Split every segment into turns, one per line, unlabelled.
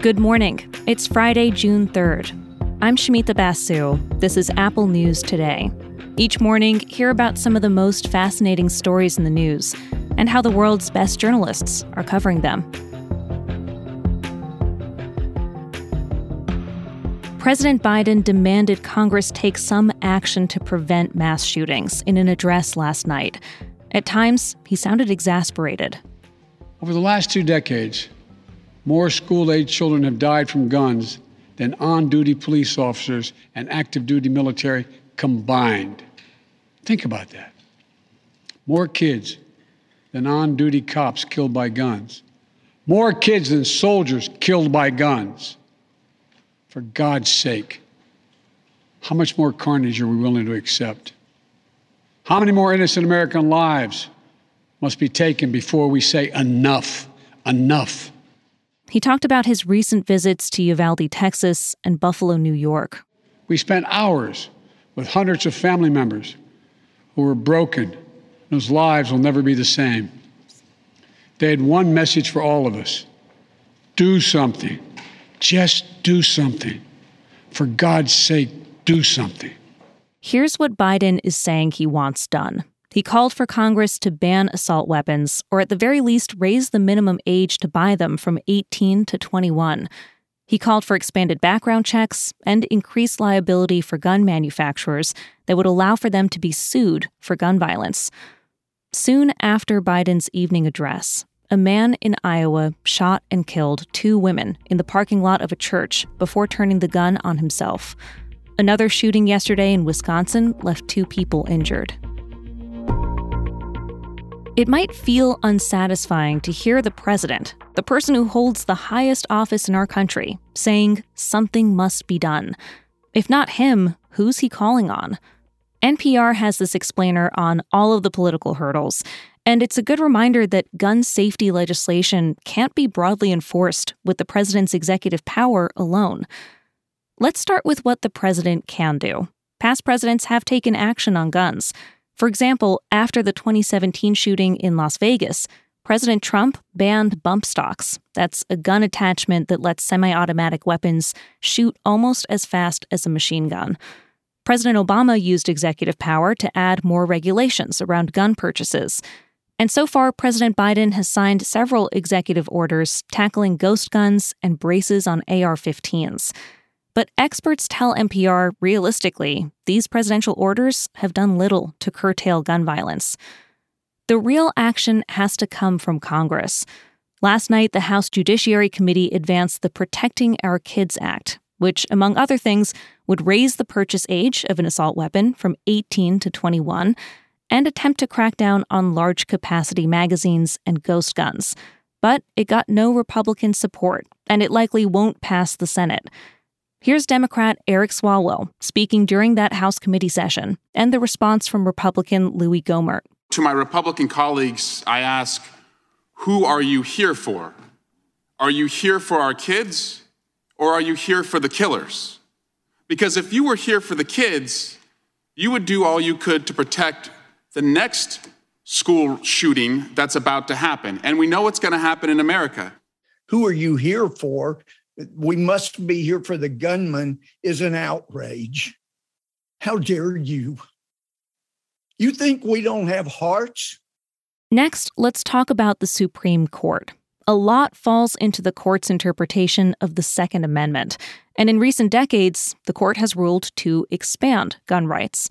Good morning. It's Friday, June 3rd. I'm Shamita Basu. This is Apple News Today. Each morning, hear about some of the most fascinating stories in the news and how the world's best journalists are covering them. President Biden demanded Congress take some action to prevent mass shootings in an address last night. At times, he sounded exasperated.
Over the last two decades, more school age children have died from guns than on duty police officers and active duty military combined. Think about that. More kids than on duty cops killed by guns. More kids than soldiers killed by guns. For God's sake, how much more carnage are we willing to accept? How many more innocent American lives must be taken before we say enough, enough?
He talked about his recent visits to Uvalde, Texas, and Buffalo, New York.
We spent hours with hundreds of family members who were broken, whose lives will never be the same. They had one message for all of us do something. Just do something. For God's sake, do something.
Here's what Biden is saying he wants done. He called for Congress to ban assault weapons, or at the very least, raise the minimum age to buy them from 18 to 21. He called for expanded background checks and increased liability for gun manufacturers that would allow for them to be sued for gun violence. Soon after Biden's evening address, a man in Iowa shot and killed two women in the parking lot of a church before turning the gun on himself. Another shooting yesterday in Wisconsin left two people injured. It might feel unsatisfying to hear the president, the person who holds the highest office in our country, saying something must be done. If not him, who's he calling on? NPR has this explainer on all of the political hurdles, and it's a good reminder that gun safety legislation can't be broadly enforced with the president's executive power alone. Let's start with what the president can do. Past presidents have taken action on guns. For example, after the 2017 shooting in Las Vegas, President Trump banned bump stocks. That's a gun attachment that lets semi automatic weapons shoot almost as fast as a machine gun. President Obama used executive power to add more regulations around gun purchases. And so far, President Biden has signed several executive orders tackling ghost guns and braces on AR 15s. But experts tell NPR realistically, these presidential orders have done little to curtail gun violence. The real action has to come from Congress. Last night, the House Judiciary Committee advanced the Protecting Our Kids Act, which, among other things, would raise the purchase age of an assault weapon from 18 to 21 and attempt to crack down on large capacity magazines and ghost guns. But it got no Republican support, and it likely won't pass the Senate. Here's Democrat Eric Swalwell speaking during that House committee session and the response from Republican Louis Gohmert.
To my Republican colleagues, I ask, who are you here for? Are you here for our kids or are you here for the killers? Because if you were here for the kids, you would do all you could to protect the next school shooting that's about to happen. And we know what's going to happen in America.
Who are you here for? We must be here for the gunman is an outrage. How dare you? You think we don't have hearts?
Next, let's talk about the Supreme Court. A lot falls into the court's interpretation of the Second Amendment, and in recent decades, the court has ruled to expand gun rights.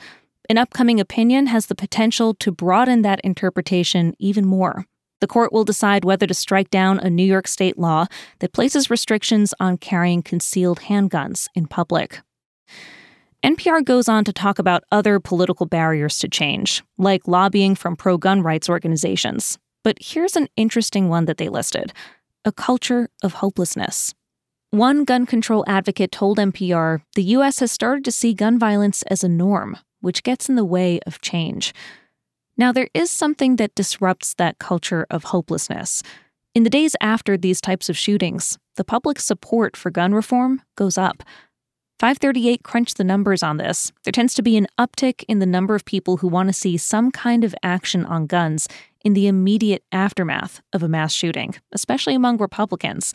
An upcoming opinion has the potential to broaden that interpretation even more. The court will decide whether to strike down a New York state law that places restrictions on carrying concealed handguns in public. NPR goes on to talk about other political barriers to change, like lobbying from pro gun rights organizations. But here's an interesting one that they listed a culture of hopelessness. One gun control advocate told NPR the U.S. has started to see gun violence as a norm, which gets in the way of change. Now, there is something that disrupts that culture of hopelessness. In the days after these types of shootings, the public support for gun reform goes up. 538 crunched the numbers on this. There tends to be an uptick in the number of people who want to see some kind of action on guns in the immediate aftermath of a mass shooting, especially among Republicans.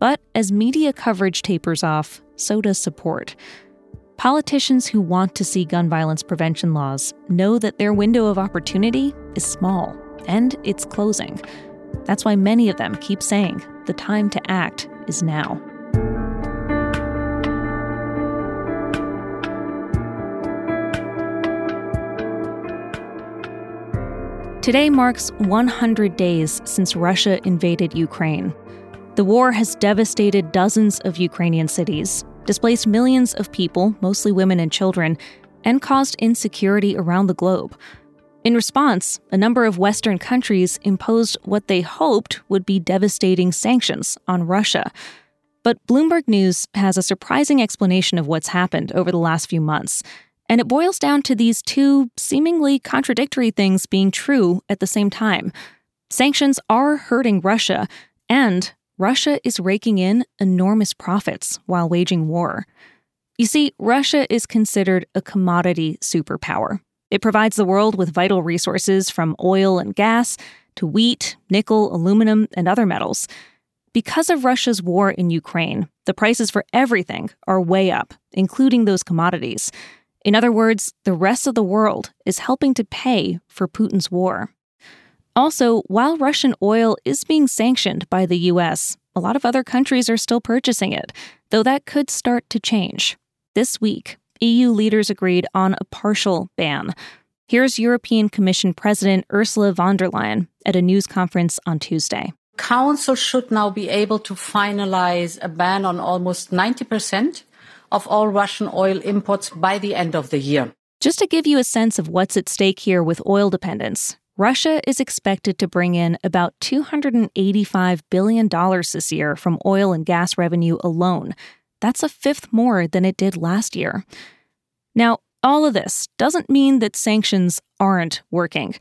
But as media coverage tapers off, so does support. Politicians who want to see gun violence prevention laws know that their window of opportunity is small and it's closing. That's why many of them keep saying the time to act is now. Today marks 100 days since Russia invaded Ukraine. The war has devastated dozens of Ukrainian cities, displaced millions of people, mostly women and children, and caused insecurity around the globe. In response, a number of Western countries imposed what they hoped would be devastating sanctions on Russia. But Bloomberg News has a surprising explanation of what's happened over the last few months and it boils down to these two seemingly contradictory things being true at the same time. Sanctions are hurting Russia, and Russia is raking in enormous profits while waging war. You see, Russia is considered a commodity superpower. It provides the world with vital resources from oil and gas to wheat, nickel, aluminum, and other metals. Because of Russia's war in Ukraine, the prices for everything are way up, including those commodities. In other words, the rest of the world is helping to pay for Putin's war. Also, while Russian oil is being sanctioned by the US, a lot of other countries are still purchasing it, though that could start to change. This week, EU leaders agreed on a partial ban. Here's European Commission President Ursula von der Leyen at a news conference on Tuesday.
Council should now be able to finalize a ban on almost 90% of all Russian oil imports by the end of the year.
Just to give you a sense of what's at stake here with oil dependence, Russia is expected to bring in about $285 billion this year from oil and gas revenue alone. That's a fifth more than it did last year. Now, all of this doesn't mean that sanctions aren't working.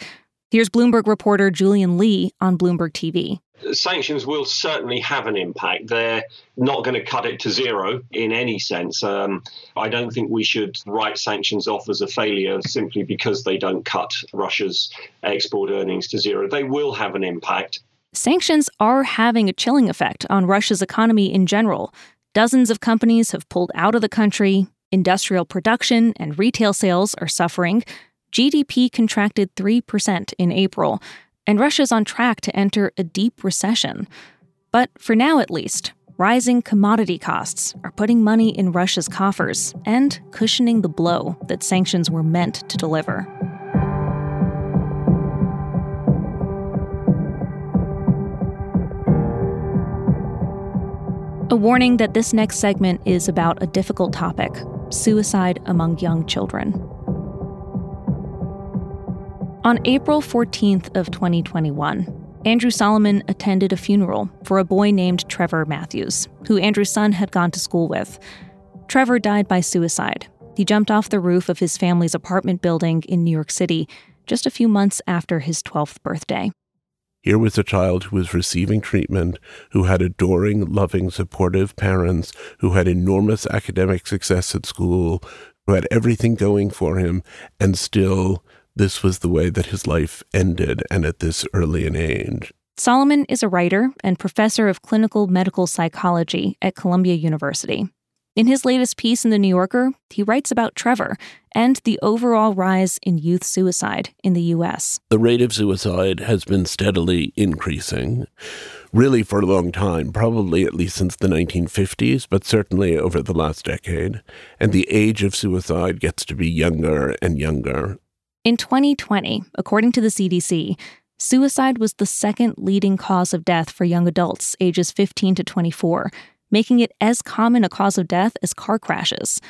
Here's Bloomberg reporter Julian Lee on Bloomberg TV
sanctions will certainly have an impact. They're not going to cut it to zero in any sense. Um, I don't think we should write sanctions off as a failure simply because they don't cut Russia's export earnings to zero. They will have an impact.
Sanctions are having a chilling effect on Russia's economy in general. Dozens of companies have pulled out of the country. Industrial production and retail sales are suffering. GDP contracted 3% in April and Russia's on track to enter a deep recession. But for now, at least, rising commodity costs are putting money in Russia's coffers and cushioning the blow that sanctions were meant to deliver. A warning that this next segment is about a difficult topic suicide among young children. On April 14th of 2021, Andrew Solomon attended a funeral for a boy named Trevor Matthews, who Andrew's son had gone to school with. Trevor died by suicide. He jumped off the roof of his family's apartment building in New York City just a few months after his 12th birthday.
Here was a child who was receiving treatment, who had adoring, loving, supportive parents, who had enormous academic success at school, who had everything going for him, and still this was the way that his life ended, and at this early an age.
Solomon is a writer and professor of clinical medical psychology at Columbia University. In his latest piece in The New Yorker, he writes about Trevor and the overall rise in youth suicide in the U.S.
The rate of suicide has been steadily increasing, really for a long time, probably at least since the 1950s, but certainly over the last decade. And the age of suicide gets to be younger and younger.
In 2020, according to the CDC, suicide was the second leading cause of death for young adults ages 15 to 24, making it as common a cause of death as car crashes.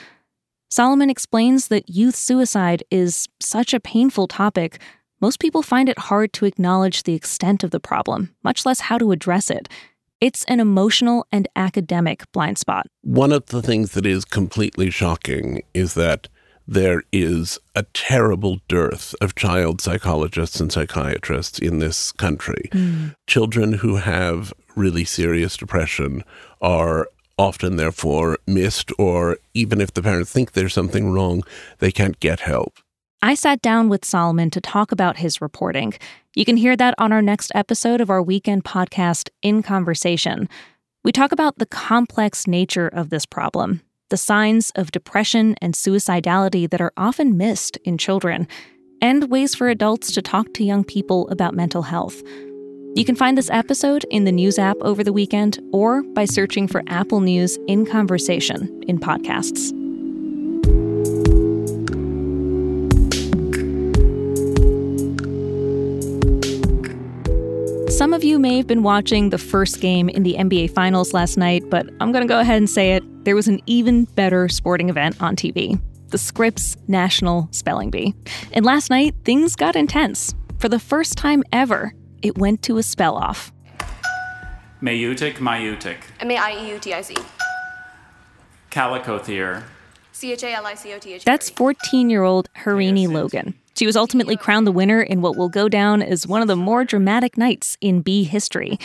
Solomon explains that youth suicide is such a painful topic, most people find it hard to acknowledge the extent of the problem, much less how to address it. It's an emotional and academic blind spot.
One of the things that is completely shocking is that there is a terrible dearth of child psychologists and psychiatrists in this country. Mm. Children who have really serious depression are often, therefore, missed, or even if the parents think there's something wrong, they can't get help.
I sat down with Solomon to talk about his reporting. You can hear that on our next episode of our weekend podcast, In Conversation. We talk about the complex nature of this problem, the signs of depression and suicidality that are often missed in children, and ways for adults to talk to young people about mental health. You can find this episode in the News app over the weekend or by searching for Apple News in Conversation in podcasts. Some of you may have been watching the first game in the NBA Finals last night, but I'm going to go ahead and say it. There was an even better sporting event on TV the Scripps National Spelling Bee. And last night, things got intense. For the first time ever, it went to a spell off.
Maieutic, Maieutic.
M A I E U T I C.
Chalicothere.
C H A L I C O T H.
That's 14 year old Harini Logan. She was ultimately crowned the winner in what will go down as one of the more dramatic nights in bee history.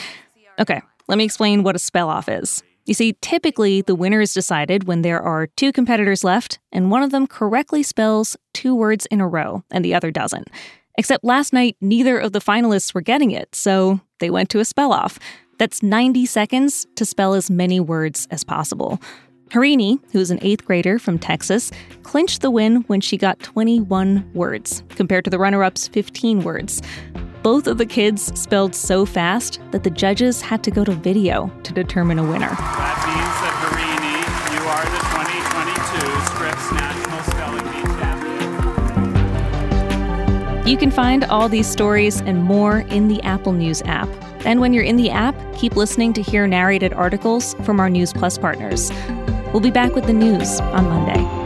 Okay, let me explain what a spell off is. You see, typically the winner is decided when there are two competitors left and one of them correctly spells two words in a row and the other doesn't. Except last night, neither of the finalists were getting it, so they went to a spell off. That's 90 seconds to spell as many words as possible. Harini, who's an eighth grader from Texas, clinched the win when she got 21 words, compared to the runner up's 15 words. Both of the kids spelled so fast that the judges had to go to video to determine a winner.
That means that Harini, you are the 2022 Scripps National Spelling Bee champion.
You can find all these stories and more in the Apple News app. And when you're in the app, keep listening to hear narrated articles from our News Plus partners. We'll be back with the news on Monday.